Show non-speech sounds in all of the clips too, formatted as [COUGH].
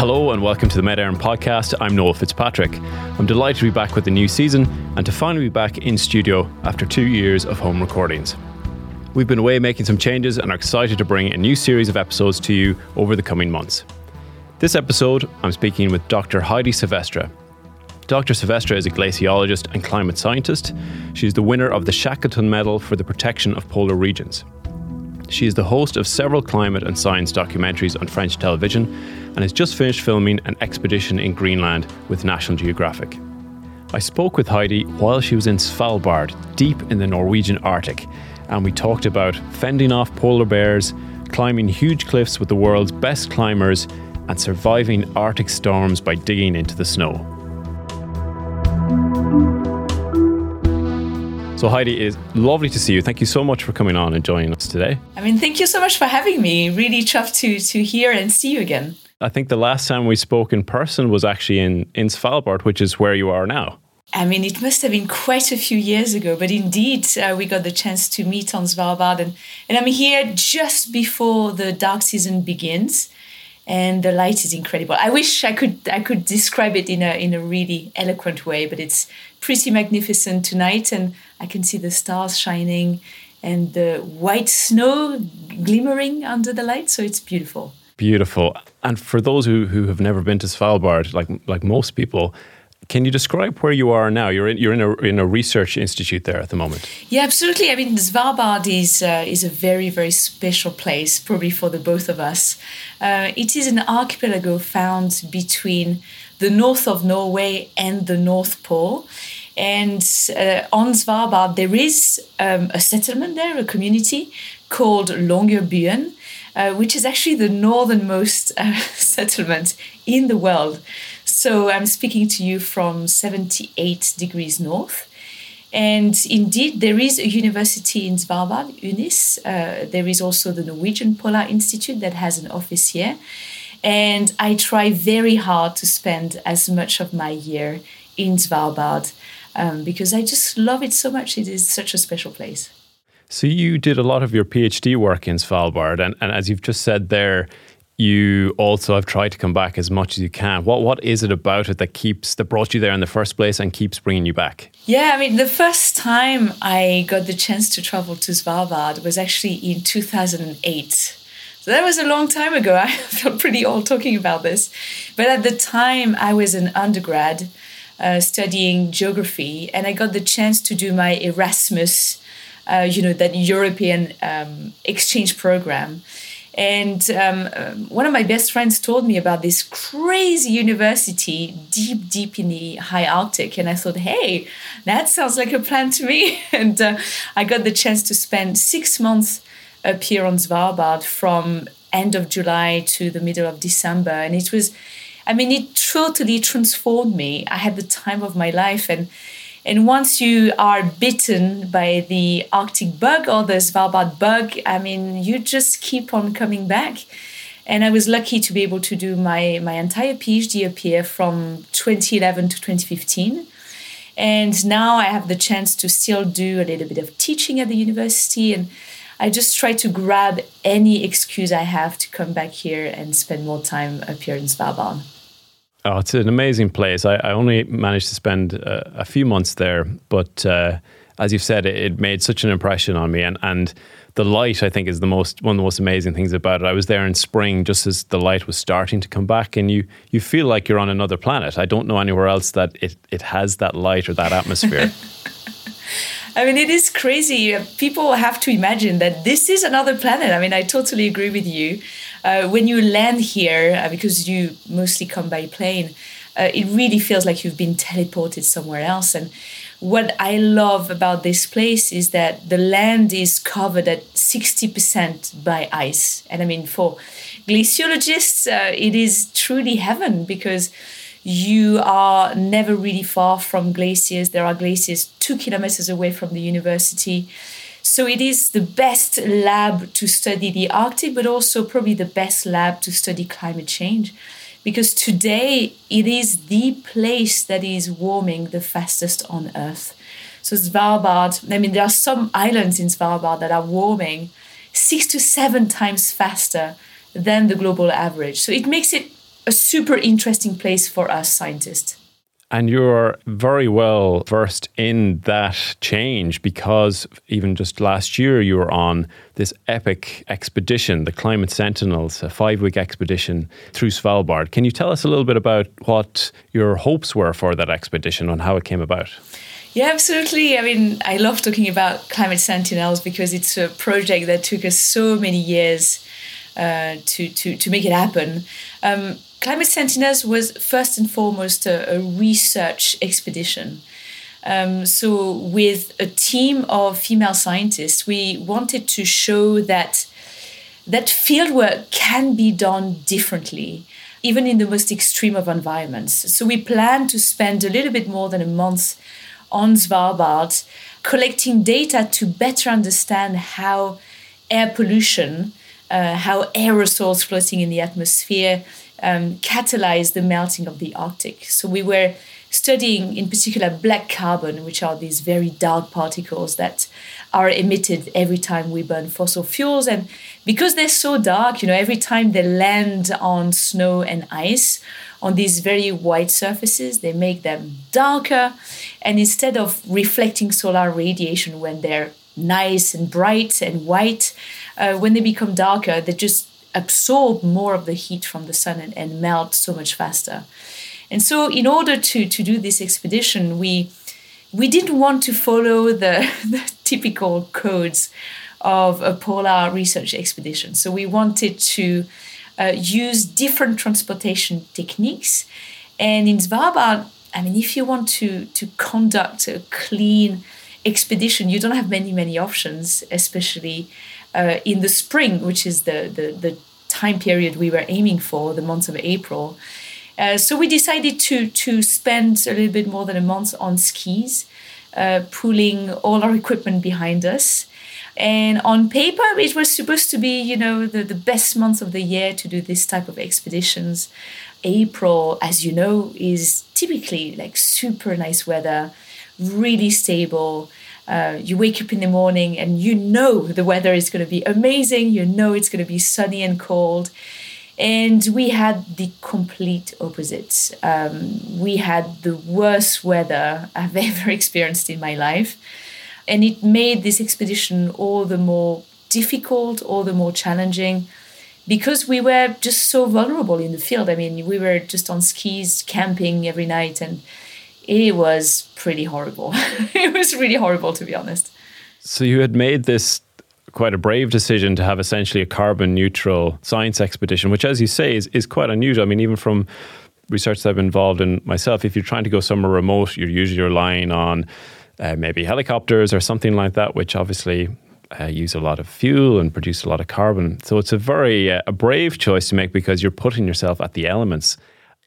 Hello and welcome to the Med podcast. I'm Noel Fitzpatrick. I'm delighted to be back with the new season and to finally be back in studio after two years of home recordings. We've been away making some changes and are excited to bring a new series of episodes to you over the coming months. This episode, I'm speaking with Dr. Heidi Sevestre. Dr. Sevestre is a glaciologist and climate scientist. She's the winner of the Shackleton Medal for the Protection of Polar Regions. She is the host of several climate and science documentaries on French television and has just finished filming an expedition in Greenland with National Geographic. I spoke with Heidi while she was in Svalbard, deep in the Norwegian Arctic, and we talked about fending off polar bears, climbing huge cliffs with the world's best climbers, and surviving Arctic storms by digging into the snow. So, Heidi, it is lovely to see you. Thank you so much for coming on and joining us today. I mean, thank you so much for having me. Really chuffed to to hear and see you again. I think the last time we spoke in person was actually in, in Svalbard, which is where you are now. I mean, it must have been quite a few years ago, but indeed, uh, we got the chance to meet on Svalbard. And, and I'm here just before the dark season begins. And the light is incredible. I wish I could I could describe it in a in a really eloquent way, but it's pretty magnificent tonight, and I can see the stars shining and the white snow glimmering under the light. So it's beautiful. Beautiful. And for those who, who have never been to Svalbard, like like most people, can you describe where you are now? You're in you're in a in a research institute there at the moment. Yeah, absolutely. I mean, Svalbard is uh, is a very very special place, probably for the both of us. Uh, it is an archipelago found between the north of Norway and the North Pole. And uh, on Svalbard, there is um, a settlement there, a community called Longyearbyen, uh, which is actually the northernmost uh, [LAUGHS] settlement in the world. So I'm speaking to you from 78 degrees north. And indeed, there is a university in Svalbard, UNIS. Uh, there is also the Norwegian Polar Institute that has an office here. And I try very hard to spend as much of my year in Svalbard um, because I just love it so much. It is such a special place. So you did a lot of your PhD work in Svalbard, and, and as you've just said there, you also have tried to come back as much as you can. What what is it about it that keeps that brought you there in the first place and keeps bringing you back? Yeah, I mean, the first time I got the chance to travel to Svalbard was actually in 2008. So that was a long time ago. [LAUGHS] I feel pretty old talking about this, but at the time I was an undergrad uh, studying geography, and I got the chance to do my Erasmus. Uh, you know that European um, exchange program, and um, um, one of my best friends told me about this crazy university deep, deep in the high Arctic. And I thought, hey, that sounds like a plan to me. [LAUGHS] and uh, I got the chance to spend six months up here on Svalbard from end of July to the middle of December. And it was, I mean, it totally transformed me. I had the time of my life. And and once you are bitten by the Arctic bug or the Svalbard bug, I mean, you just keep on coming back. And I was lucky to be able to do my, my entire PhD up here from 2011 to 2015. And now I have the chance to still do a little bit of teaching at the university. And I just try to grab any excuse I have to come back here and spend more time up here in Svalbard. Oh, it's an amazing place. I, I only managed to spend uh, a few months there, but uh, as you've said, it, it, made such an impression on me. And, and the light, I think, is the most one of the most amazing things about it. I was there in spring, just as the light was starting to come back, and you you feel like you're on another planet. I don't know anywhere else that it it has that light or that atmosphere. [LAUGHS] I mean, it is crazy. People have to imagine that this is another planet. I mean, I totally agree with you. Uh, when you land here, uh, because you mostly come by plane, uh, it really feels like you've been teleported somewhere else. And what I love about this place is that the land is covered at 60% by ice. And I mean, for glaciologists, uh, it is truly heaven because you are never really far from glaciers. There are glaciers two kilometers away from the university. So it is the best lab to study the Arctic, but also probably the best lab to study climate change. Because today it is the place that is warming the fastest on Earth. So Svalbard, I mean, there are some islands in Svalbard that are warming six to seven times faster than the global average. So it makes it a super interesting place for us scientists. And you're very well versed in that change because even just last year you were on this epic expedition, the Climate Sentinels, a five week expedition through Svalbard. Can you tell us a little bit about what your hopes were for that expedition and how it came about? Yeah, absolutely. I mean, I love talking about Climate Sentinels because it's a project that took us so many years uh, to, to, to make it happen. Um, Climate Sentinels was first and foremost a, a research expedition. Um, so, with a team of female scientists, we wanted to show that that fieldwork can be done differently, even in the most extreme of environments. So, we plan to spend a little bit more than a month on Svalbard collecting data to better understand how air pollution, uh, how aerosols floating in the atmosphere, um, catalyze the melting of the Arctic. So we were studying in particular black carbon, which are these very dark particles that are emitted every time we burn fossil fuels. And because they're so dark, you know, every time they land on snow and ice, on these very white surfaces, they make them darker. And instead of reflecting solar radiation when they're nice and bright and white, uh, when they become darker, they just absorb more of the heat from the sun and, and melt so much faster. And so, in order to, to do this expedition, we we didn't want to follow the, [LAUGHS] the typical codes of a polar research expedition. So we wanted to uh, use different transportation techniques. And in Svalbard, I mean, if you want to to conduct a clean expedition, you don't have many many options, especially uh, in the spring, which is the, the, the time period we were aiming for, the month of April. Uh, so we decided to to spend a little bit more than a month on skis, uh, pulling all our equipment behind us. And on paper, it was supposed to be, you know, the, the best month of the year to do this type of expeditions. April, as you know, is typically like super nice weather, really stable. Uh, you wake up in the morning and you know the weather is going to be amazing. You know it's going to be sunny and cold. And we had the complete opposite. Um, we had the worst weather [LAUGHS] I've ever experienced in my life. And it made this expedition all the more difficult, all the more challenging because we were just so vulnerable in the field. I mean, we were just on skis, camping every night, and it was pretty horrible. [LAUGHS] it was really horrible, to be honest. So you had made this quite a brave decision to have essentially a carbon neutral science expedition, which, as you say, is, is quite unusual. I mean, even from research that I've been involved in myself, if you're trying to go somewhere remote, you're usually relying on uh, maybe helicopters or something like that, which obviously uh, use a lot of fuel and produce a lot of carbon. So it's a very uh, a brave choice to make because you're putting yourself at the elements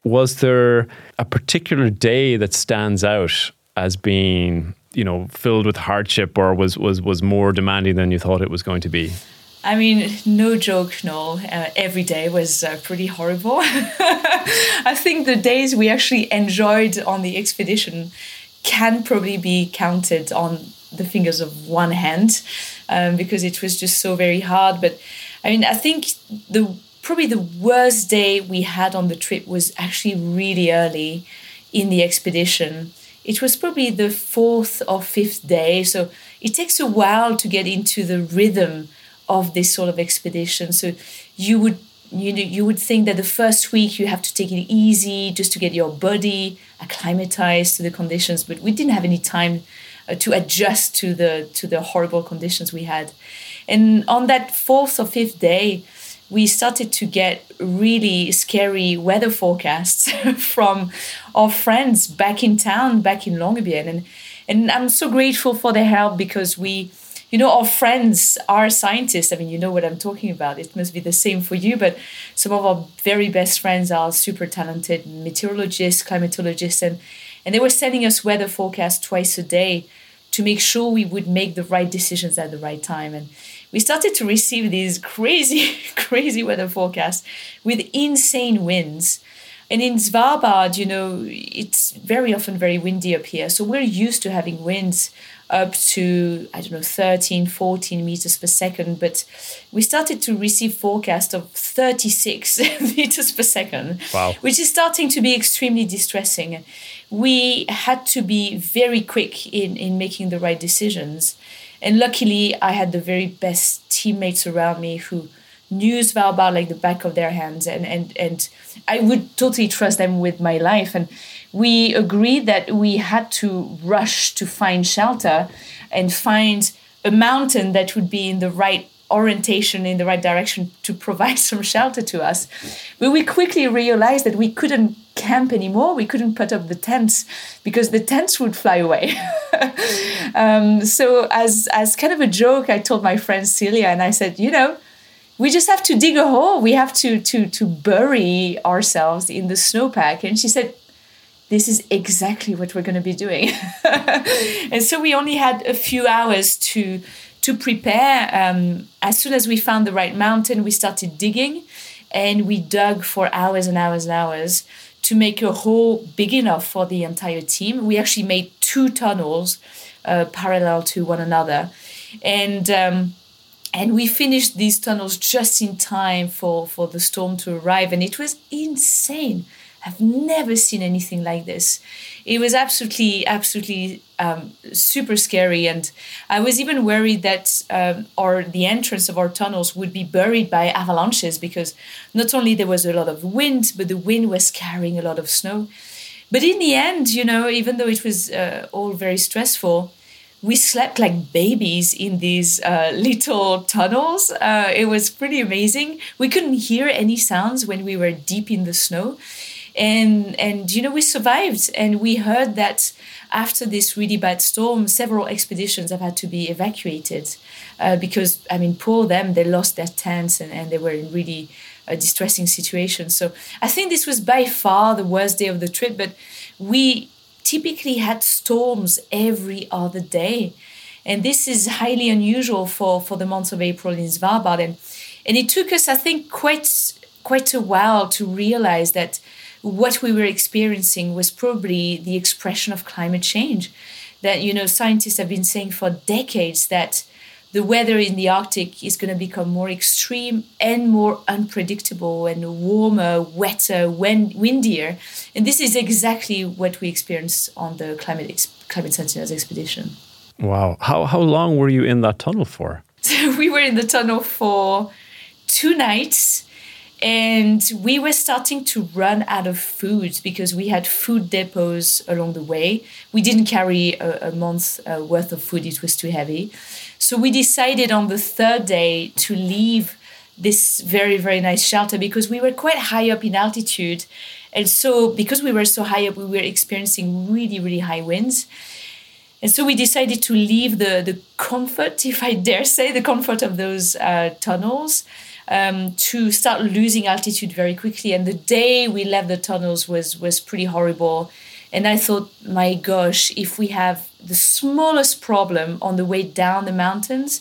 was there a particular day that stands out as being you know filled with hardship or was was was more demanding than you thought it was going to be I mean, no joke, no. Uh, every day was uh, pretty horrible. [LAUGHS] I think the days we actually enjoyed on the expedition can probably be counted on the fingers of one hand um, because it was just so very hard. But I mean, I think the probably the worst day we had on the trip was actually really early in the expedition. It was probably the fourth or fifth day. So it takes a while to get into the rhythm of this sort of expedition. So you would you know, you would think that the first week you have to take it easy just to get your body acclimatized to the conditions, but we didn't have any time uh, to adjust to the to the horrible conditions we had. And on that fourth or fifth day, we started to get really scary weather forecasts [LAUGHS] from our friends back in town, back in Longyearbyen. And, and I'm so grateful for their help because we, you know, our friends are scientists. I mean, you know what I'm talking about. It must be the same for you, but some of our very best friends are super talented meteorologists, climatologists, and, and they were sending us weather forecasts twice a day to make sure we would make the right decisions at the right time. And we started to receive these crazy, [LAUGHS] crazy weather forecasts with insane winds. And in Svalbard, you know, it's very often very windy up here. So we're used to having winds up to i don't know 13 14 meters per second but we started to receive forecasts of 36 [LAUGHS] meters per second wow. which is starting to be extremely distressing we had to be very quick in in making the right decisions and luckily i had the very best teammates around me who knew Svalbard like the back of their hands and and and I would totally trust them with my life. And we agreed that we had to rush to find shelter and find a mountain that would be in the right orientation in the right direction to provide [LAUGHS] some shelter to us but we quickly realized that we couldn't camp anymore. We couldn't put up the tents because the tents would fly away. [LAUGHS] Um, so as as kind of a joke i told my friend celia and i said you know we just have to dig a hole. We have to to to bury ourselves in the snowpack. And she said this is exactly what we're going to be doing. [LAUGHS] And so we only had a few hours to to prepare um, as soon as we found the right mountain we started digging and we dug for hours and hours and hours to make a hole big enough for the entire team. We actually made two tunnels uh, parallel to one another. And um, and we finished these tunnels just in time for for the storm to arrive. And it was insane. I've never seen anything like this. It was absolutely absolutely um, super scary and i was even worried that um, or the entrance of our tunnels would be buried by avalanches because not only there was a lot of wind but the wind was carrying a lot of snow but in the end you know even though it was uh, all very stressful we slept like babies in these uh, little tunnels. Uh, it was pretty amazing. We couldn't hear any sounds when we were deep in the snow. And, and you know, we survived. And we heard that after this really bad storm, several expeditions have had to be evacuated uh, because, I mean, poor them, they lost their tents and, and they were in really a distressing situation. So I think this was by far the worst day of the trip, but we typically had storms every other day. And this is highly unusual for, for the month of April in Svalbard. And, and it took us, I think, quite, quite a while to realize that what we were experiencing was probably the expression of climate change. That, you know, scientists have been saying for decades that the weather in the Arctic is going to become more extreme and more unpredictable and warmer, wetter, wind, windier. And this is exactly what we experienced on the Climate, Ex- Climate Sentinels expedition. Wow. How, how long were you in that tunnel for? So [LAUGHS] we were in the tunnel for two nights and we were starting to run out of food because we had food depots along the way. We didn't carry a, a month uh, worth of food, it was too heavy. So we decided on the third day to leave this very, very nice shelter because we were quite high up in altitude. And so, because we were so high up, we were experiencing really, really high winds. And so we decided to leave the, the comfort, [LAUGHS] if I dare say, the comfort of those uh, tunnels um, to start losing altitude very quickly. And the day we left the tunnels was was pretty horrible. And I thought, my gosh, if we have the smallest problem on the way down the mountains,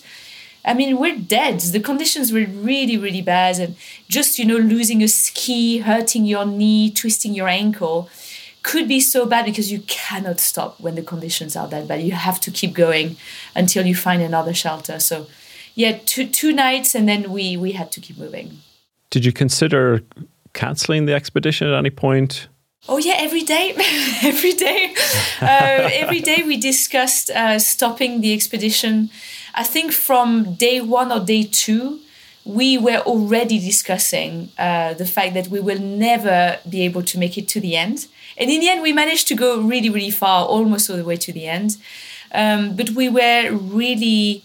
I mean, we're dead. The conditions were really, really bad. And just, you know, losing a ski, hurting your knee, twisting your ankle could be so bad because you cannot stop when the conditions are that bad. You have to keep going until you find another shelter. So, yeah, two, two nights and then we, we had to keep moving. Did you consider canceling the expedition at any point? Oh yeah, every day, [LAUGHS] every day, uh, every day we discussed uh, stopping the expedition. I think from day one or day two, we were already discussing uh, the fact that we will never be able to make it to the end. And in the end, we managed to go really, really far, almost all the way to the end. Um, but we were really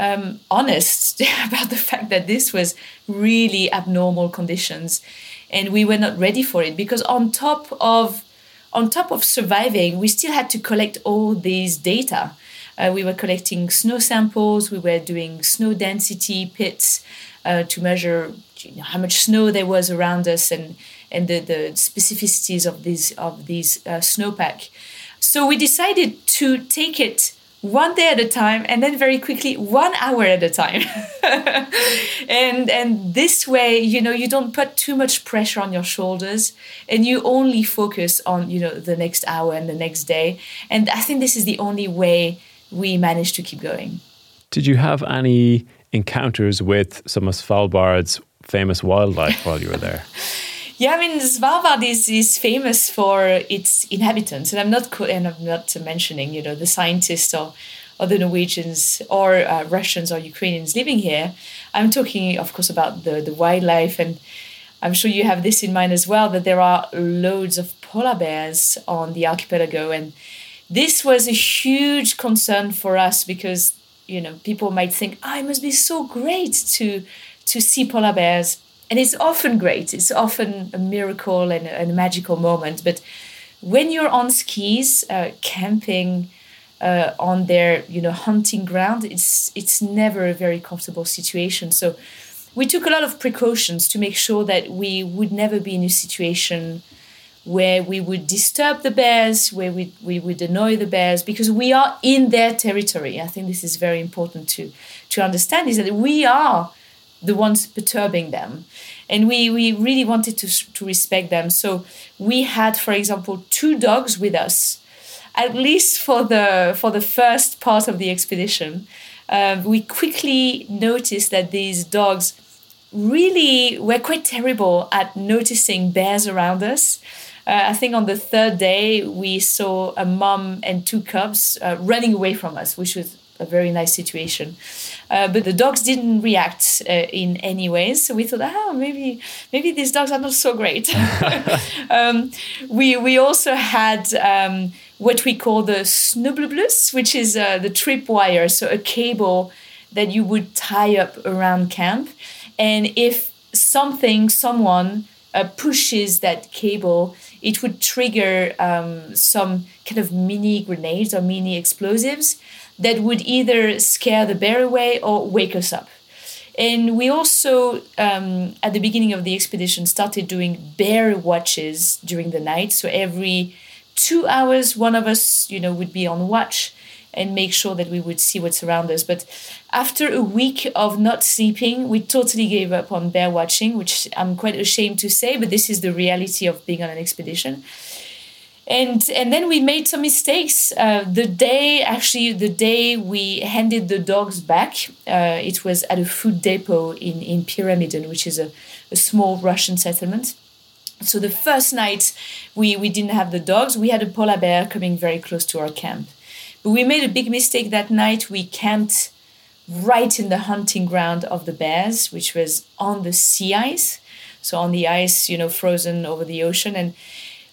um, honest [LAUGHS] about the fact that this was really abnormal conditions and we were not ready for it because on top of on top of surviving we still had to collect all these data. Uh, we were collecting snow samples we were doing snow density pits uh, to measure you know, how much snow there was around us and and the, the specificities of these of these uh, snowpack. So we decided to take it one day at a time and then very quickly one hour at a time [LAUGHS] and and this way you know you don't put too much pressure on your shoulders and you only focus on you know the next hour and the next day and i think this is the only way we manage to keep going. Did you have any encounters with some of Svalbard's famous wildlife while you were there? [LAUGHS] Yeah, I mean Svalbard is, is famous for its inhabitants, and I'm not and I'm not mentioning you know the scientists or, or the Norwegians or uh, Russians or Ukrainians living here. I'm talking, of course, about the the wildlife, and I'm sure you have this in mind as well that there are loads of polar bears on the archipelago, and this was a huge concern for us because you know people might think, oh, it must be so great to to see polar bears and it's often great. It's often a miracle and, and a magical moment. But when you're on skis, uh, camping uh, on their you know hunting ground, it's it's never a very comfortable situation. So we took a lot of precautions to make sure that we would never be in a situation where we would disturb the bears, where we, we would annoy the bears, because we are in their territory. I think this is very important to, to understand is that we are the ones perturbing them. And we, we really wanted to, to respect them. So we had for example two dogs with us at least for the for the first part of the expedition. Um, we quickly noticed that these dogs really were quite terrible at noticing bears around us. Uh, I think on the third day we saw a mom and two cubs uh, running away from us, which was a very nice situation. Uh, but the dogs didn't react uh, in any way, so we thought, ah, maybe maybe these dogs are not so great. [LAUGHS] um, we we also had. Um, what we call the snublebluss, which is uh, the trip wire, so a cable that you would tie up around camp. And if something, someone uh, pushes that cable, it would trigger um, some kind of mini grenades or mini explosives that would either scare the bear away or wake us up. And we also, um, at the beginning of the expedition, started doing bear watches during the night. So every two hours, one of us, you know, would be on watch and make sure that we would see what's around us. But after a week of not sleeping, we totally gave up on bear watching, which I'm quite ashamed to say, but this is the reality of being on an expedition. And and then we made some mistakes. Uh, the day actually the day we handed the dogs back uh, it was at a food depot in in pyramiden which is a, a small russian settlement. So the first night we we didn't have the dogs. We had a polar bear coming very close to our camp we made a big mistake that night. We camped right in the hunting ground of the bears which was on the sea ice. So on the ice you know frozen over the ocean. And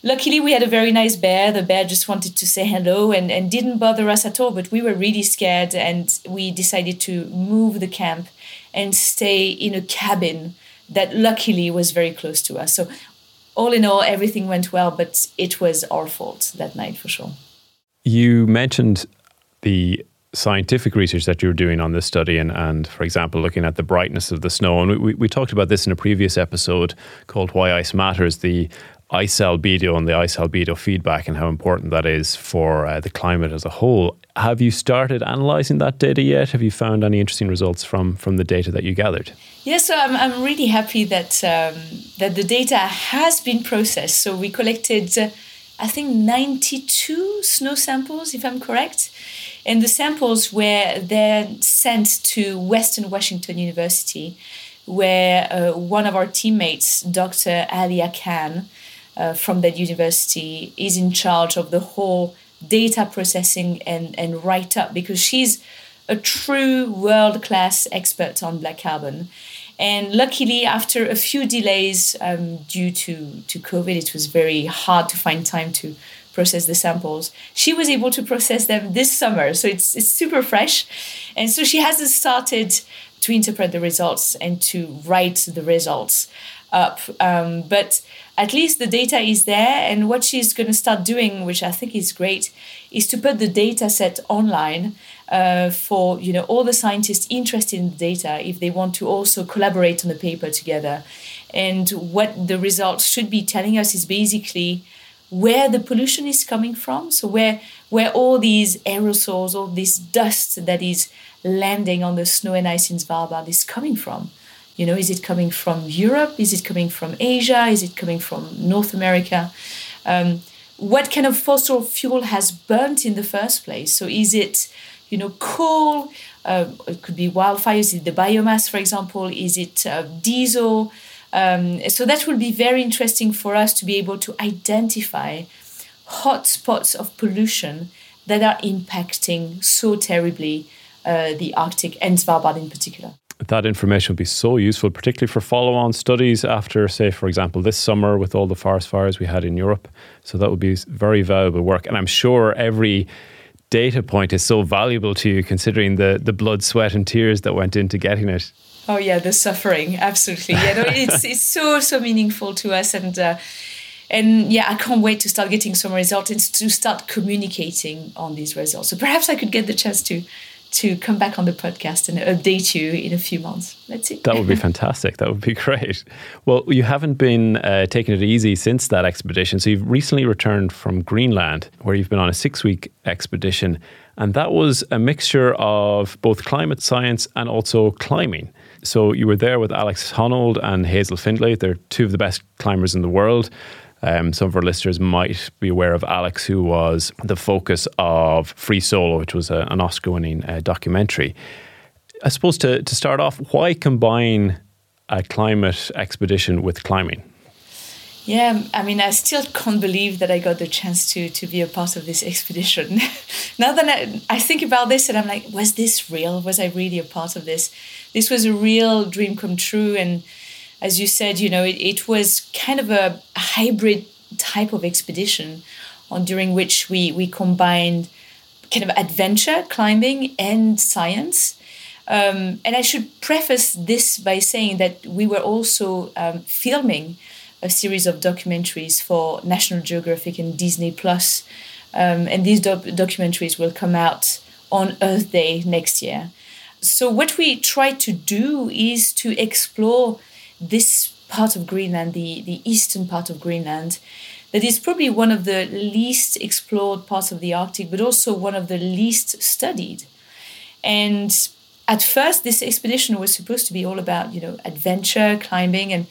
luckily we had a very nice bear. The bear just wanted to say hello and, and didn't bother us at all. But we were really scared and we decided to move the camp and stay in a cabin that luckily was very close to us. So all in all everything went well but it was our fault that night for sure you mentioned the scientific research that you're doing on this study and, and for example looking at the brightness of the snow and we, we talked about this in a previous episode called why ice matters the ice albedo and the ice albedo feedback and how important that is for uh, the climate as a whole. Have you started analysing that data yet? Have you found any interesting results from from the data that you gathered? Yes, so I'm, I'm really happy that um, that the data has been processed. So we collected, uh, I think, 92 snow samples, if I'm correct. And the samples were then sent to Western Washington University, where uh, one of our teammates, Dr. Alia Khan, uh, from that university is in charge of the whole data processing and, and write up because she's a true world class expert on black carbon. And luckily, after a few delays um, due to, to COVID, it was very hard to find time to process the samples. She was able to process them this summer, so it's, it's super fresh. And so she hasn't started to interpret the results and to write the results up. Um, but at least the data is there. And what she's going to start doing, which I think is great, is to put the data set online uh, for you know all the scientists interested in the data if they want to also collaborate on the paper together. And what the results should be telling us is basically where the pollution is coming from. So where where all these aerosols, all this dust that is landing on the snow and ice in Svalbard is coming from. You know, is it coming from Europe? Is it coming from Asia? Is it coming from North America? Um, what kind of fossil fuel has burnt in the first place? So is it you know, coal? Uh, it could be wildfires. Is the biomass, for example? Is it uh, diesel? Um, so that will be very interesting for us to be able to identify hotspots of pollution that are impacting so terribly uh, the Arctic and Svalbard in particular. That information would be so useful, particularly for follow on studies after, say, for example, this summer with all the forest fires we had in Europe. So that would be very valuable work. And I'm sure every data point is so valuable to you considering the, the blood, sweat, and tears that went into getting it. Oh yeah, the suffering, absolutely. Yeah, no, it's [LAUGHS] it's so so meaningful to us, and uh, and yeah, I can't wait to start getting some results and to start communicating on these results. So perhaps I could get the chance to to come back on the podcast and update you in a few months. Let's see. That would be [LAUGHS] fantastic. That would be great. Well, you haven't been uh, taking it easy since that expedition. So you've recently returned from Greenland, where you've been on a six week expedition. And that was a mixture of both climate science and also climbing. So you were there with Alex Honnold and Hazel Findlay. They're two of the best climbers in the world. Um, some of our listeners might be aware of Alex, who was the focus of Free Solo, which was a, an Oscar winning uh, documentary. I suppose to, to start off, why combine a climate expedition with climbing? Yeah, I mean, I still can't believe that I got the chance to to be a part of this expedition. [LAUGHS] now that I, I think about this, and I'm like, was this real? Was I really a part of this? This was a real dream come true, and as you said, you know, it, it was kind of a hybrid type of expedition on during which we, we combined kind of adventure climbing and science. Um, and I should preface this by saying that we were also um, filming a series of documentaries for National Geographic and Disney Plus, um, and these doc- documentaries will come out on Earth Day next year. So what we try to do is to explore this part of Greenland, the, the eastern part of Greenland, that is probably one of the least explored parts of the Arctic, but also one of the least studied. And at first, this expedition was supposed to be all about, you know, adventure, climbing, and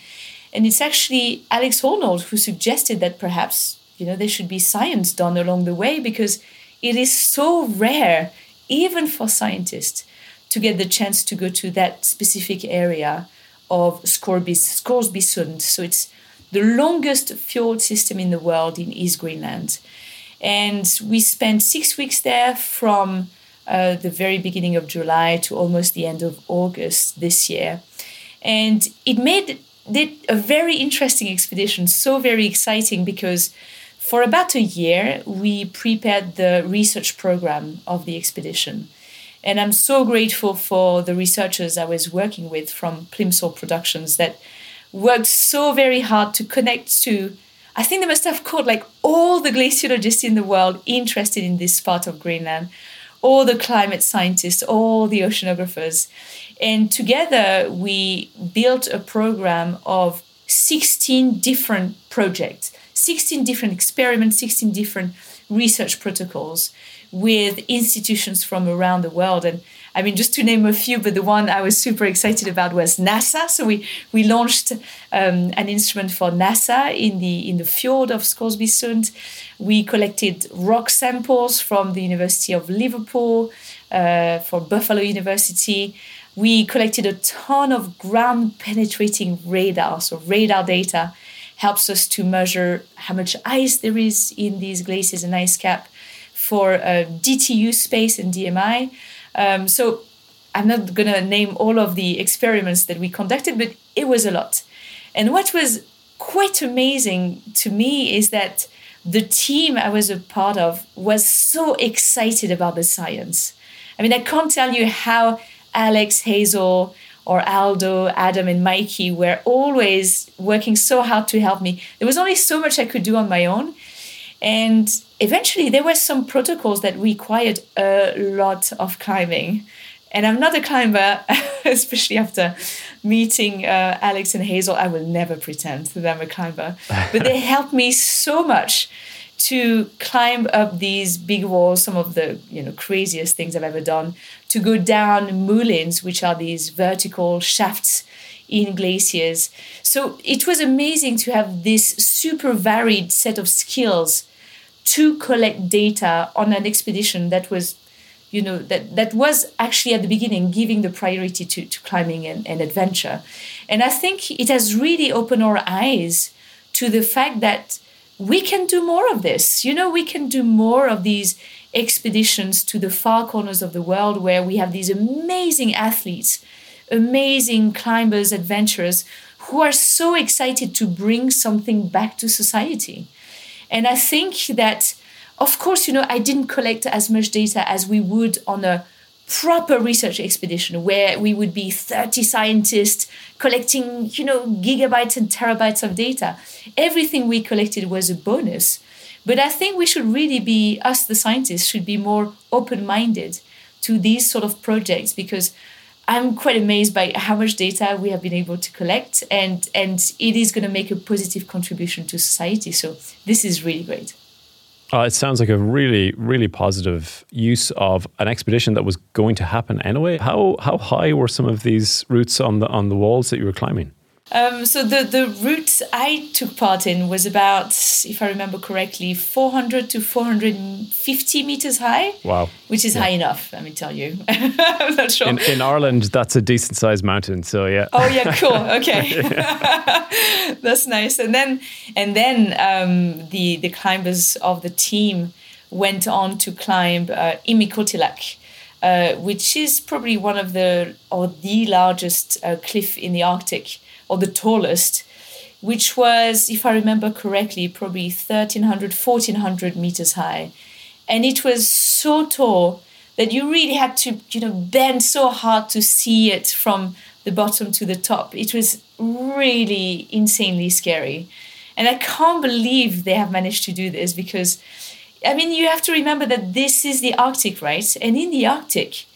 and it's actually Alex Honnold who suggested that perhaps, you know, there should be science done along the way because it is so rare, even for scientists, to get the chance to go to that specific area of Scoresby, Sund it's the longest fjord system in the world in East Greenland. And we spent six weeks there from uh, the very beginning of July to almost the end of August this year. And it made it a very interesting expedition, so very exciting because for about a year we prepared the research program of the expedition. And I'm so grateful for the researchers I was working with from Plimsoll Productions that worked so very hard to connect to. I think they must have caught like all the glaciologists in the world interested in this part of Greenland, all the climate scientists, all the oceanographers. And together we built a program of 16 different projects, 16 different experiments, 16 different research protocols with institutions from around the world. And I mean, just to name a few, but the one I was super excited about was NASA. So we we launched um, an instrument for NASA in the in the fjord of Scoresby Sund. We collected rock samples from the University of Liverpool, uh, for Buffalo University. We collected a ton of ground penetrating radar, so radar data helps us to measure how much ice there is in these glaciers and ice cap for uh, DTU space and DMI. Um, so I'm not going to name all of the experiments that we conducted, but it was a lot. And what was quite amazing to me is that the team I was a part of was so excited about the science. I mean, I can't tell you how Alex, Hazel, or Aldo, Adam, and Mikey were always working so hard to help me. There was only so much I could do on my own. And eventually, there were some protocols that required a lot of climbing. And I'm not a climber, [LAUGHS] especially after meeting uh, Alex and Hazel. I will never pretend that I'm a climber, [LAUGHS] but they helped me so much to climb up these big walls, some of the you know craziest things I've ever done, to go down moulins, which are these vertical shafts in glaciers. So it was amazing to have this super varied set of skills to collect data on an expedition that was you know that that was actually at the beginning giving the priority to, to climbing and, and adventure. And i think it has really opened our eyes to the fact that we can do more of this. You know we can do more of these expeditions to the far corners of the world where we have these amazing athletes amazing climbers adventurers who are so excited to bring something back to society and i think that of course, you know, I didn't collect as much data as we would on a proper research expedition where we would be 30 scientists collecting, you know, gigabytes and terabytes of data. Everything we collected was a bonus. But I think we should really be, us the scientists, should be more open minded to these sort of projects because I'm quite amazed by how much data we have been able to collect and, and it is going to make a positive contribution to society. So this is really great. Uh, it sounds like a really, really positive use of an expedition that was going to happen anyway. How how high were some of these routes on the on the walls that you were climbing? Um, so the, the route I took part in was about, if I remember correctly, 400 to 450 meters high. Wow. Which is yeah. high enough, let me tell you. [LAUGHS] I'm not sure. In, in, Ireland, that's a decent sized mountain. So yeah. Oh yeah, cool. [LAUGHS] Okay. [LAUGHS] that's nice. And then, and then um, the, the climbers of the team went on to climb uh, Ingmikortilaq. Uh, which is probably one of the or the largest uh, cliff in the Arctic or the tallest, which was, if I remember correctly, probably 1300, 1400 meters high. And it was so tall that you really had to, you know, bend so hard to see it from the bottom to the top. It was really insanely scary. And I can't believe they have managed to do this because, I mean, you have to remember that this is the Arctic, right? And in the Arctic,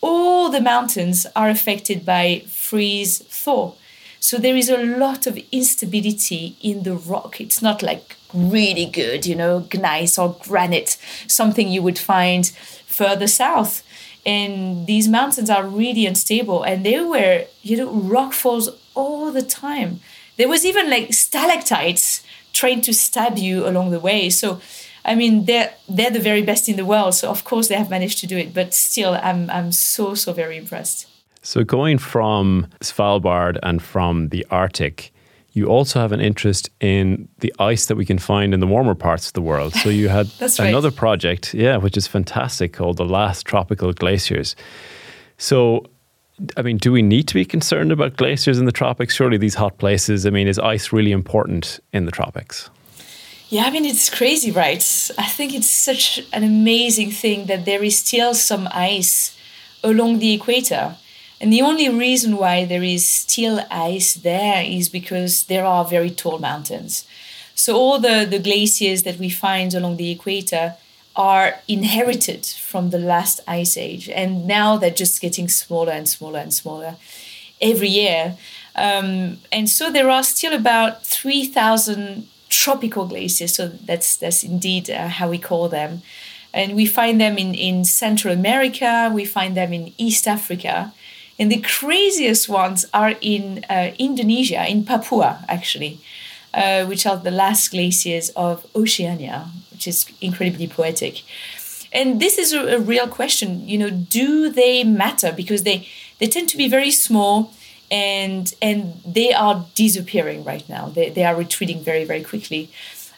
all the mountains are affected by freeze thaw. So there is a lot of instability in the rock. It's not like really good, you know, gneiss or granite, something you would find further south. And these mountains are really unstable. And they were, you know, rock falls all the time. There was even like stalactites trying to stab you along the way. So I mean, they're they're the very best in the world. So of course they have managed to do it. But still, I'm I'm so so very impressed. So, going from Svalbard and from the Arctic, you also have an interest in the ice that we can find in the warmer parts of the world. So, you had [LAUGHS] another right. project, yeah, which is fantastic called The Last Tropical Glaciers. So, I mean, do we need to be concerned about glaciers in the tropics? Surely these hot places, I mean, is ice really important in the tropics? Yeah, I mean, it's crazy, right? I think it's such an amazing thing that there is still some ice along the equator. And the only reason why there is still ice there is because there are very tall mountains. So all the, the glaciers that we find along the equator are inherited from the last ice age. And now they're just getting smaller and smaller and smaller every year. Um, and so there are still about 3,000 tropical glaciers. So that's, that's indeed uh, how we call them. And we find them in, in Central America, we find them in East Africa. And the craziest ones are in uh, Indonesia, in Papua, actually, uh, which are the last glaciers of Oceania, which is incredibly poetic. And this is a, a real question. You know, do they matter? Because they they tend to be very small and and they are disappearing right now. They, they are retreating very, very quickly.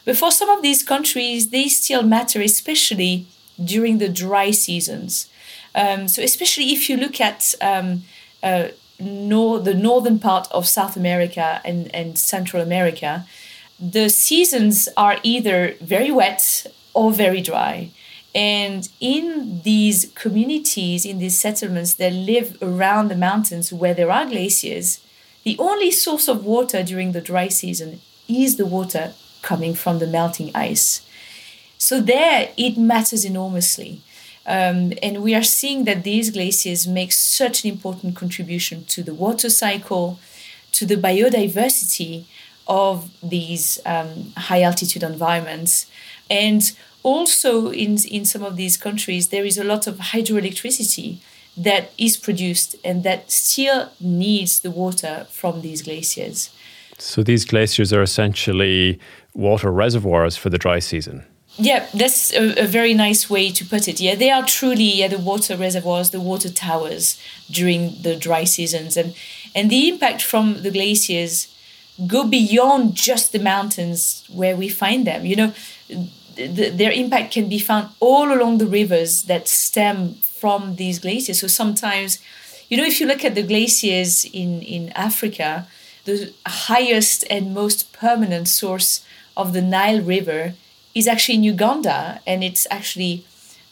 But for some of these countries, they still matter, especially during the dry seasons. Um, so especially if you look at um, uh, nor- the northern part of South America and, and Central America, the seasons are either very wet or very dry. And in these communities, in these settlements that live around the mountains where there are glaciers, the only source of water during the dry season is the water coming from the melting ice. So, there it matters enormously. Um, and we are seeing that these glaciers make such an important contribution to the water cycle, to the biodiversity of these um, high altitude environments. And also, in, in some of these countries, there is a lot of hydroelectricity that is produced and that still needs the water from these glaciers. So, these glaciers are essentially water reservoirs for the dry season. Yeah, that's a, a, very nice way to put it. Yeah, they are truly yeah, the water reservoirs, the water towers during the dry seasons, and and the impact from the glaciers go beyond just the mountains where we find them. You know, the, their impact can be found all along the rivers that stem from these glaciers. So sometimes, you know, if you look at the glaciers in in Africa, the highest and most permanent source of the Nile River is actually in Uganda, and it's actually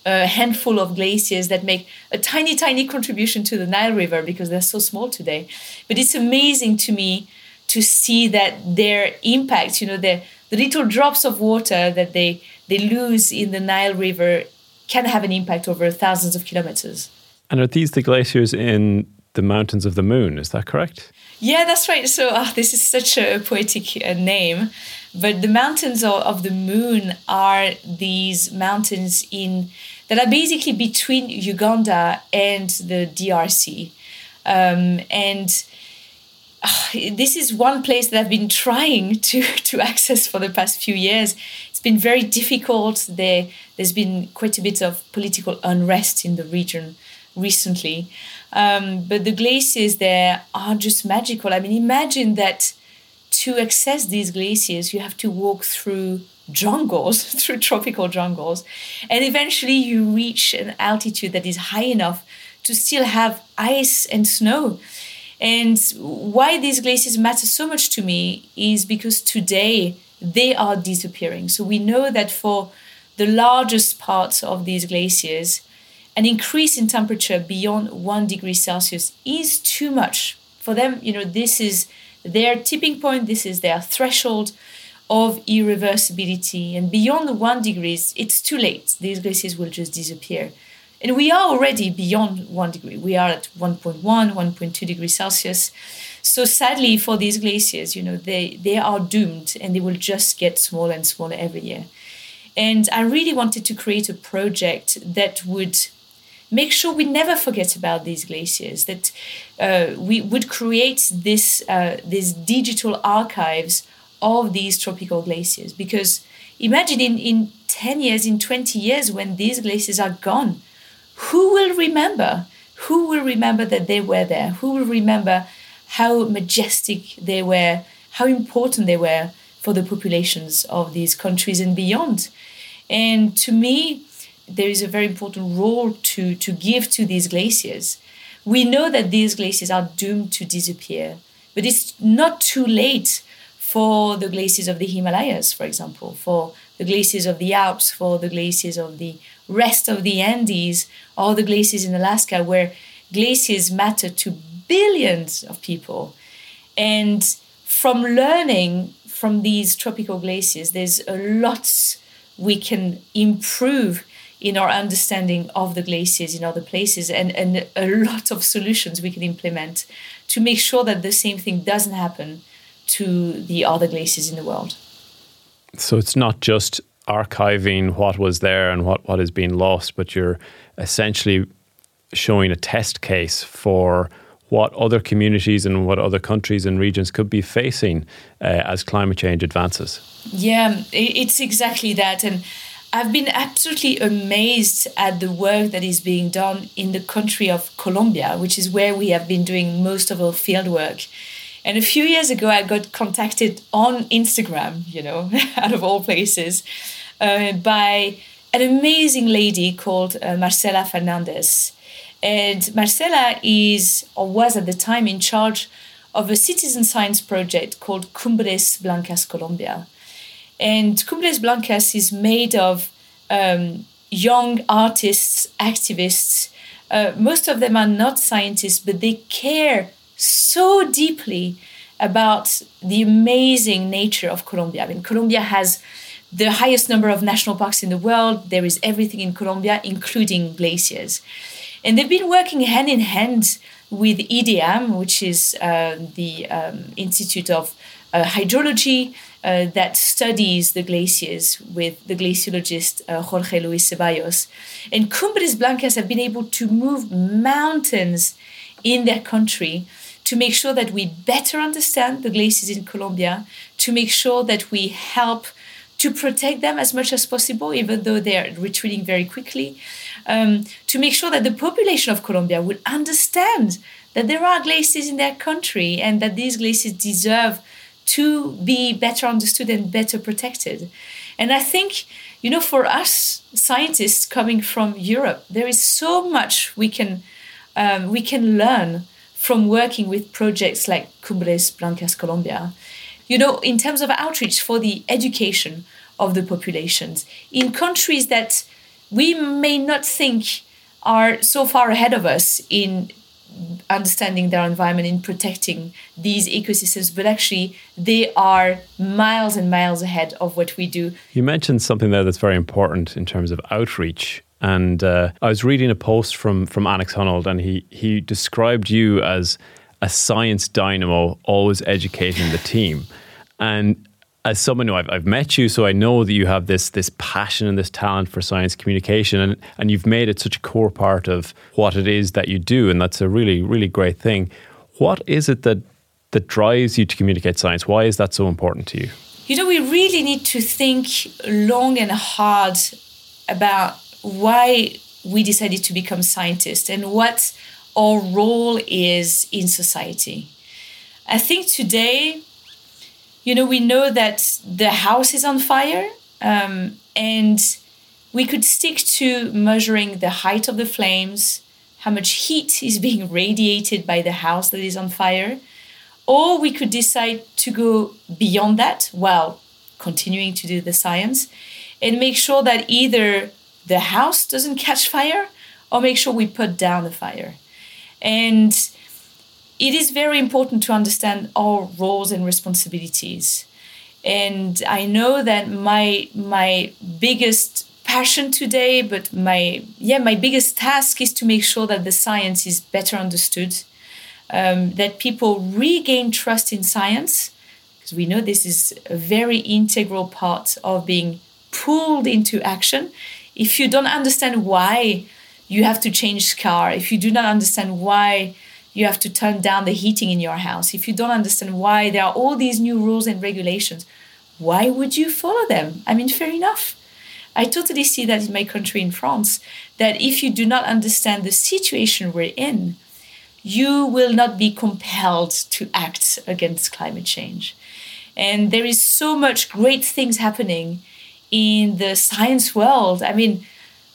a handful of glaciers that make a tiny, tiny contribution to the Nile River because they're so small today. But it's amazing to me to see that their impact, you know, the, the little drops of water that they, they lose in the Nile River can have an impact over thousands of kilometers. And are these the glaciers in the Mountains of the Moon? Is that correct? Yeah, that's right. So oh, this is such a poetic uh, name. But the mountains of, of the moon are these mountains in that are basically between Uganda and the DRC. Um, and uh, this is one place that I've been trying [LAUGHS] to, to access for the past few years. It's been very difficult. There, there's been quite a bit of political unrest in the region recently. Um, but the glaciers there are just magical. I mean, imagine that to access these glaciers, you have to walk through jungles, [LAUGHS] through tropical jungles, and eventually you reach an altitude that is high enough to still have ice and snow. And why these glaciers matter so much to me is because today they are disappearing. So we know that for the largest parts of these glaciers, an increase in temperature beyond one degree Celsius is too much. For them, you know, this is their tipping point, this is their threshold of irreversibility. And beyond one degrees, it's too late. These glaciers will just disappear. And we are already beyond one degree. We are at 1.1, 1.2 degrees Celsius. So sadly for these glaciers, you know, they, they are doomed and they will just get smaller and smaller every year. And I really wanted to create a project that would make sure we never forget about these glaciers, that uh, we would create this, uh, these digital archives of these tropical glaciers. Because imagine in, in 10 years, in 20 years, when these glaciers are gone, who will remember? Who will remember that they were there? Who will remember how majestic they were, how important they were for the populations of these countries and beyond? And to me, there is a very important role to, to give to these glaciers. We know that these glaciers are doomed to disappear, but it's not too late for the glaciers of the Himalayas, for example, for the glaciers of the Alps, for the glaciers of the rest of the Andes, or the glaciers in Alaska, where glaciers matter to billions of people. And from learning from these tropical glaciers, there's a lot we can improve in our understanding of the glaciers in other places and, and a lot of solutions we can implement to make sure that the same thing doesn't happen to the other glaciers in the world. So it's not just archiving what was there and what, what is being lost, but you're essentially showing a test case for what other communities and what other countries and regions could be facing uh, as climate change advances. Yeah, it's exactly that. And I've been absolutely amazed at the work that is being done in the country of Colombia, which is where we have been doing most of our field work. And a few years ago, I got contacted on Instagram, you know, [LAUGHS] out of all places, uh, by an amazing lady called uh, Marcela Fernandez. And Marcela is, or was at the time, in charge of a citizen science project called Cumbres Blancas Colombia. And Cumbres Blancas is made of um, young artists, activists. Uh, most of them are not scientists, but they care so deeply about the amazing nature of Colombia. I mean, Colombia has the highest number of national parks in the world. There is everything in Colombia, including glaciers. And they've been working hand in hand with IDEAM, which is uh, the um, Institute of uh, Hydrology, uh, that studies the glaciers with the glaciologist uh, Jorge Luis Ceballos. And Cumbres Blancas have been able to move mountains in their country to make sure that we better understand the glaciers in Colombia, to make sure that we help to protect them as much as possible, even though they're retreating very quickly, um, to make sure that the population of Colombia would understand that there are glaciers in their country and that these glaciers deserve to be better understood and better protected. And I think, you know, for us scientists coming from Europe, there is so much we can um, we can learn from working with projects like Cumbres Blancas Colombia. You know, in terms of outreach for the education of the populations in countries that we may not think are so far ahead of us in understanding their environment in protecting these ecosystems but actually they are miles and miles ahead of what we do you mentioned something there that's very important in terms of outreach and uh, I was reading a post from from Alex Honnold, and he he described you as a science dynamo, always educating the team. And as someone who I've, I've met you, so I know that you have this this passion and this talent for science communication, and and you've made it such a core part of what it is that you do, and that's a really really great thing. What is it that that drives you to communicate science? Why is that so important to you? You know, we really need to think long and hard about why we decided to become scientists and what our role is in society. I think today you know, we know that the house is on fire, um, and we could stick to measuring the height of the flames, how much heat is being [LAUGHS] radiated by the house that is on fire, or we could decide to go beyond that while continuing to do the science and make sure that either the house doesn't catch fire or make sure we put down the fire. And it is very important to understand our roles and responsibilities. And I know that my my biggest passion today, but my yeah my biggest task is to make sure that the science is better understood, um, that people regain trust in science, because we know this is a very integral part of being pulled into action. If you don't understand why you have to change car, if you do not understand why you have to turn down the heating in your house, if you don't understand why there are all these new rules and regulations, why would you follow them? I mean, fair enough. I totally see that in my country, in France, that if you do not understand the situation we're in, you will not be compelled to act against climate change. And there is so much great things happening in the science world. I mean,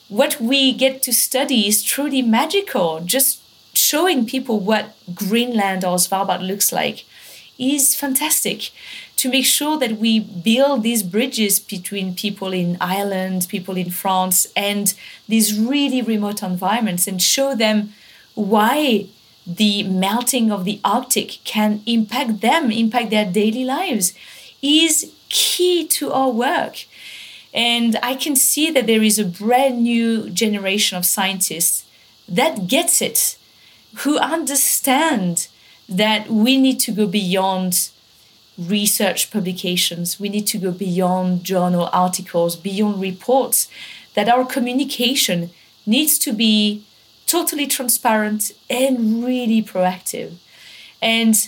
what we get to study is truly magical. Just showing people what Greenland or Svalbard looks like is fantastic to make sure that we build these bridges between people in Ireland, people in France, and these really remote environments and show them why the melting of the Arctic can impact them, impact their daily lives, is key to our work. And I can see that there is a brand new generation of scientists that gets it who understand that we need to go beyond research publications, we need to go beyond journal articles, beyond reports, that our communication needs to be totally transparent and really proactive. And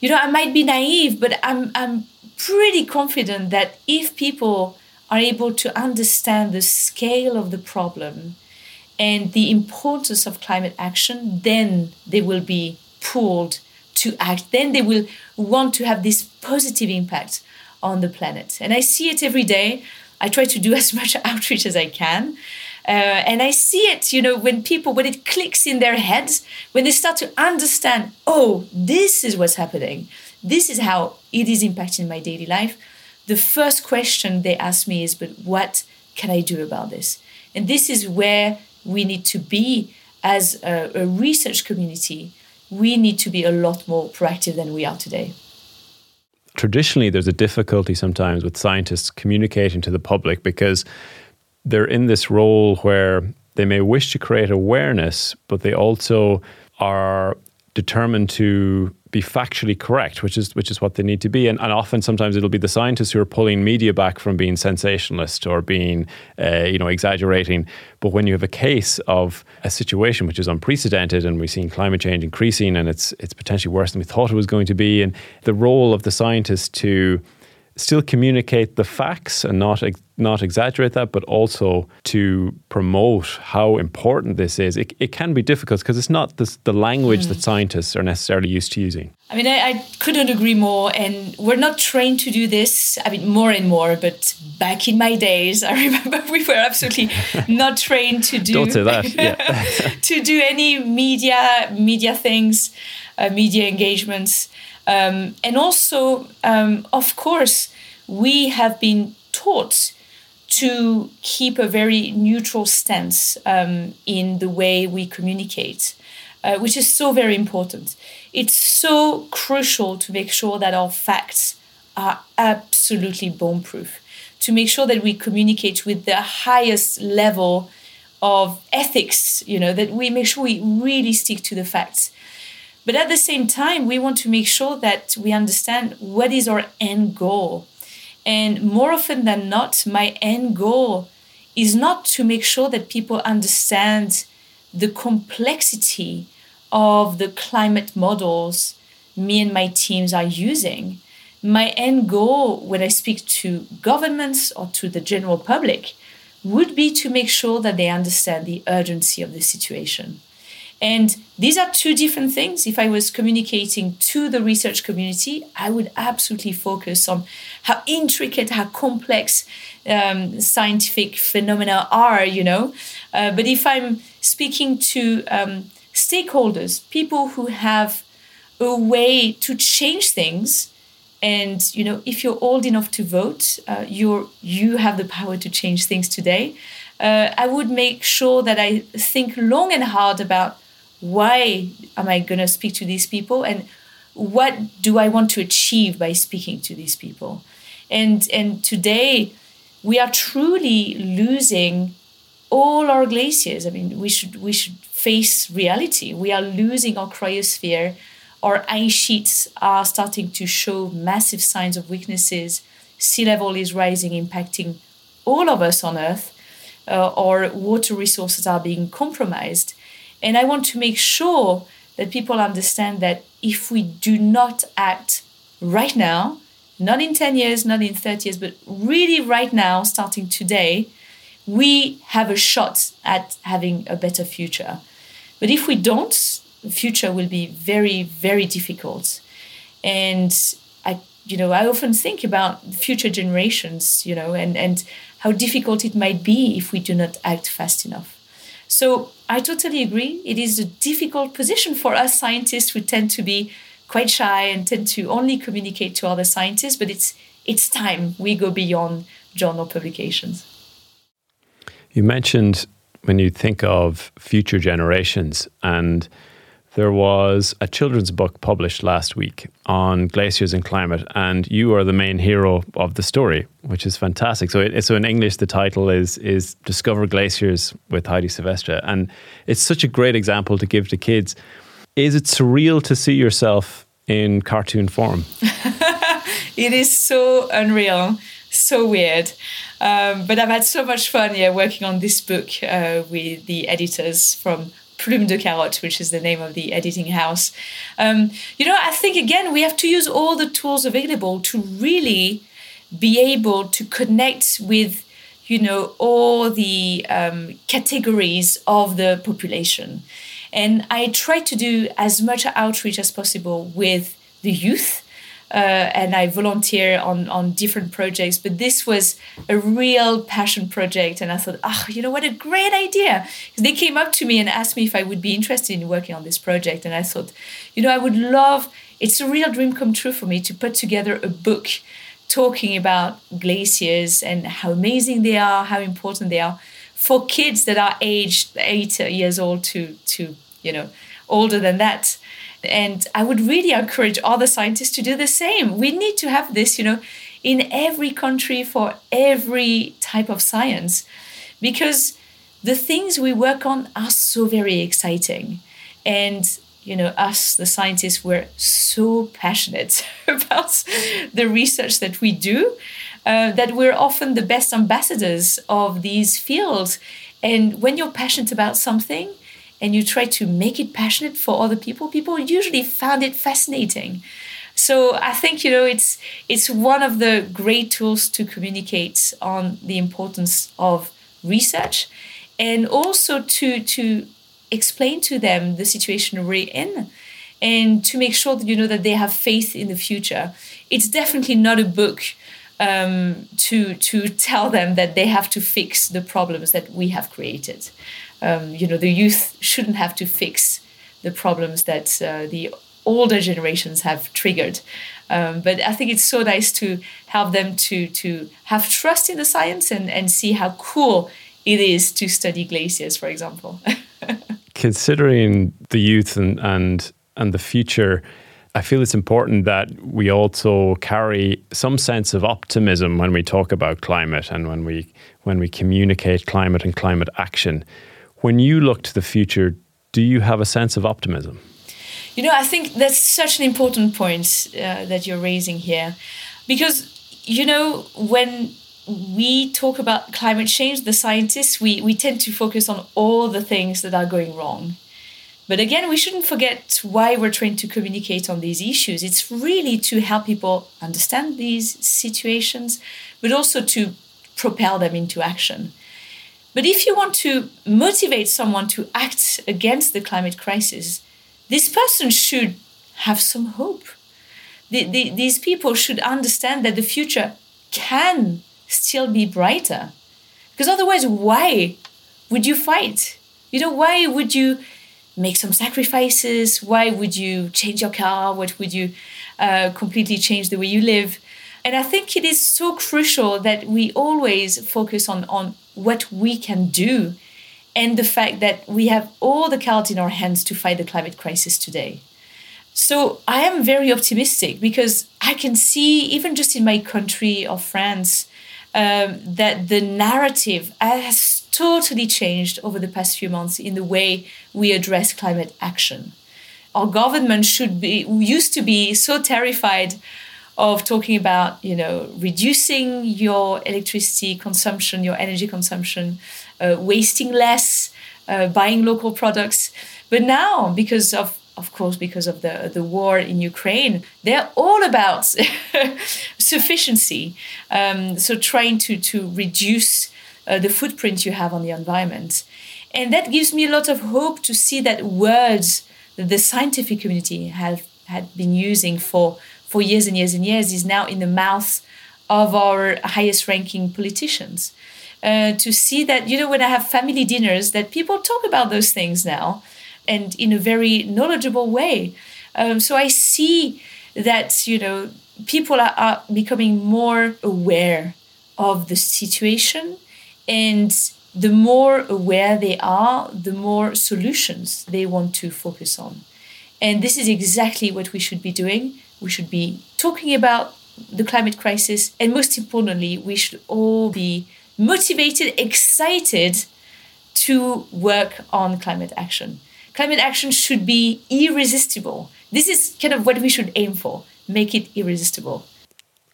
you know, I might be naive, but I'm I'm pretty confident that if people are able to understand the scale of the problem and the importance of climate action, then they will be pulled to act. Then they will want to have this positive impact on the planet. And I see it every day. I try to do [LAUGHS] as much outreach as I can. Uh, and I see it, you know, when people, when it clicks in their heads, when they start to understand, oh, this is what's happening, this is how it is impacting my daily life. The first question they ask me is, but what can I do about this? And this is where we need to be as a, a research community we need to be a lot more proactive than we are today. Traditionally there's a difficulty sometimes with scientists communicating to the public because they're in this role where they may wish to create awareness, but they also are determined to be factually correct, which is which is what they need to be. And, and often, sometimes it'll be the scientists who are pulling media back from being sensationalist or being, uh, you know, exaggerating. But when you have a case of a situation which is unprecedented, and we've seen climate change increasing, and it's it's potentially worse than we thought it was going to be, and the role of the scientists to still communicate the facts and not not exaggerate that, but also to promote how important this is. It, it can be difficult because it's not this, the language mm. that scientists are necessarily used to using. I mean, I, I, couldn't agree more. And we're not trained to do this. I mean, more and more. But back in my days, [LAUGHS] I remember we were absolutely [LAUGHS] not trained to do. Don't say that. [LAUGHS] Yeah. to do any media media things, uh, media engagements. Um, and also, um, of course, we have been taught to keep a very neutral stance um, in the way we communicate, uh, which is so very important. It's so crucial to make sure that our facts are absolutely bomb-proof, to make sure that we communicate with the highest level of ethics, you know, that we make sure we really stick to the facts. But at the same time, we want to make sure that we understand what is our end goal. And more often than not, my end goal is not to make sure that people understand the complexity of the climate models me and my teams are using. My end goal when I speak to governments or to the general public would be to make sure that they understand the urgency of the situation. And these are two different things. If I was communicating to the research community, I would absolutely focus on how intricate, how complex um, scientific phenomena are, you know. Uh, but if I'm speaking to um, stakeholders, people who have a way to change things, and you know, if you're old enough to vote, uh, you're you have the power to change things today. Uh, I would make sure that I think long and hard about why am I going to speak to these people and what do I want to achieve by speaking to these people? And and today we are truly losing all our glaciers. I mean, we should we should face reality. We are losing our cryosphere. Our ice sheets are starting to show massive signs of weaknesses. Sea level is rising, impacting all of us on Earth. Uh, our water resources are being compromised. And I want to make sure that people understand that if we do not act right now, not in 10 years, not in 30 years, but really right now, starting today, we have a shot at having a better future. But if we don't, the future will be very, very difficult. And I, you know, I often think about future generations, you know, and, and how difficult it might be if we do not act fast enough. So I totally agree. It is a difficult position for us scientists who tend to be quite shy and tend to only communicate to other scientists, but it's it's time we go beyond journal publications. You mentioned when you think of future generations and there was a children's book published last week on glaciers and climate, and you are the main hero of the story, which is fantastic. So, it, so in English, the title is is Discover Glaciers with Heidi Sevestre, and it's such a great example to give to kids. Is it surreal to see yourself in cartoon form? [LAUGHS] it is so unreal, so weird. Um, but I've had so much fun, yeah, working on this book uh, with the editors from Plume de Carotte, which is the name of the editing house. Um, you know, I think again, we have to use all the tools available to really be able to connect with, you know, all the um, categories of the population. And I try to do as much outreach as possible with the youth uh, and I volunteer on on different projects. But this was a real passion project, and I thought, oh, you know what, a great idea! They came up to me and asked me if I would be interested in working on this project, and I thought, you know, I would love. It's a real dream come true for me to put together a book talking about glaciers and how amazing they are, how important they are for kids that are aged eight years old to to you know older than that and I would really encourage other scientists to do the same. We need to have this, you know, in every country for every type of science because the things we work on are so very exciting. And you know, us, the scientists, we're so passionate [LAUGHS] about the research that we do uh, that we're often the best ambassadors of these fields. And when you're passionate about something, and you try to make it passionate for other people, people usually found it fascinating. So I think you know it's it's one of the great tools to communicate on the importance of research, and also to to explain to them the situation we're in, and to make sure that you know that they have faith in the future. It's definitely not a book um, to to tell them that they have to fix the problems that we have created. Um, you know, the youth shouldn't have to fix the problems that uh, the older generations have triggered. Um, but I think it's so nice to help them to to have trust in the science and, and see how cool it is to study glaciers, for example. [LAUGHS] Considering the youth and and and the future, I feel it's important that we also carry some sense of optimism when we talk about climate and when we when we communicate climate and climate action. When you look to the future, do you have a sense of optimism? You know, I think that's such an important point uh, that you're raising here, because you know when we talk about climate change, the scientists we we tend to focus on all the things that are going wrong. But again, we shouldn't forget why we're trying to communicate on these issues. It's really to help people understand these situations, but also to propel them into action. But if you want to motivate someone to act against the climate crisis, this person should have some hope. The, the, these people should understand that the future can still be brighter. Because otherwise, why would you fight? You know, why would you make some sacrifices? Why would you change your car? What would you uh, completely change the way you live? And I think it is so crucial that we always focus on, on what we can do and the fact that we have all the cards in our hands to fight the climate crisis today. So I am very optimistic because I can see, even just in my country of France, um, that the narrative has totally changed over the past few months in the way we address climate action. Our government should be used to be so terrified of talking about you know reducing your electricity consumption, your energy consumption, uh, wasting less, uh, buying local products. But now, because of of course, because of the, the war in Ukraine, they're all about [LAUGHS] sufficiency. Um, so trying to, to reduce uh, the footprint you have on the environment. And that gives me a lot of hope to see that words that the scientific community have had been using for, for years and years and years is now in the mouth of our highest ranking politicians. Uh, to see that, you know, when I have family dinners, that people talk about those things now and in a very knowledgeable way. Um, so I see that, you know, people are, are becoming more aware of the situation and the more aware they are, the more solutions they want to focus on. And this is exactly what we should be doing. We should be talking about the climate crisis, and most importantly, we should all be motivated, excited to work on climate action. Climate action should be irresistible. This is kind of what we should aim for make it irresistible.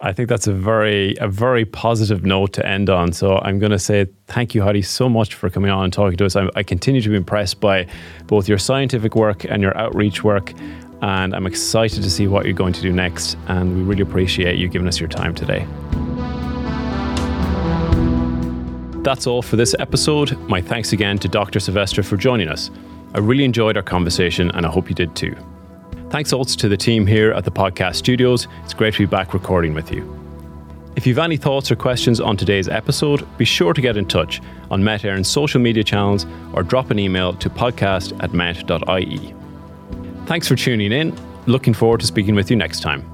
I think that's a very a very positive note to end on. So I'm going to say thank you, Heidi, so much for coming on and talking to us. I, I continue to be impressed by both your scientific work and your outreach work, and I'm excited to see what you're going to do next. And we really appreciate you giving us your time today. That's all for this episode. My thanks again to Dr. Sevestre for joining us. I really enjoyed our conversation, and I hope you did too. Thanks also to the team here at the podcast studios. It's great to be back recording with you. If you've any thoughts or questions on today's episode, be sure to get in touch on Met social media channels or drop an email to podcast at met.ie. Thanks for tuning in. Looking forward to speaking with you next time.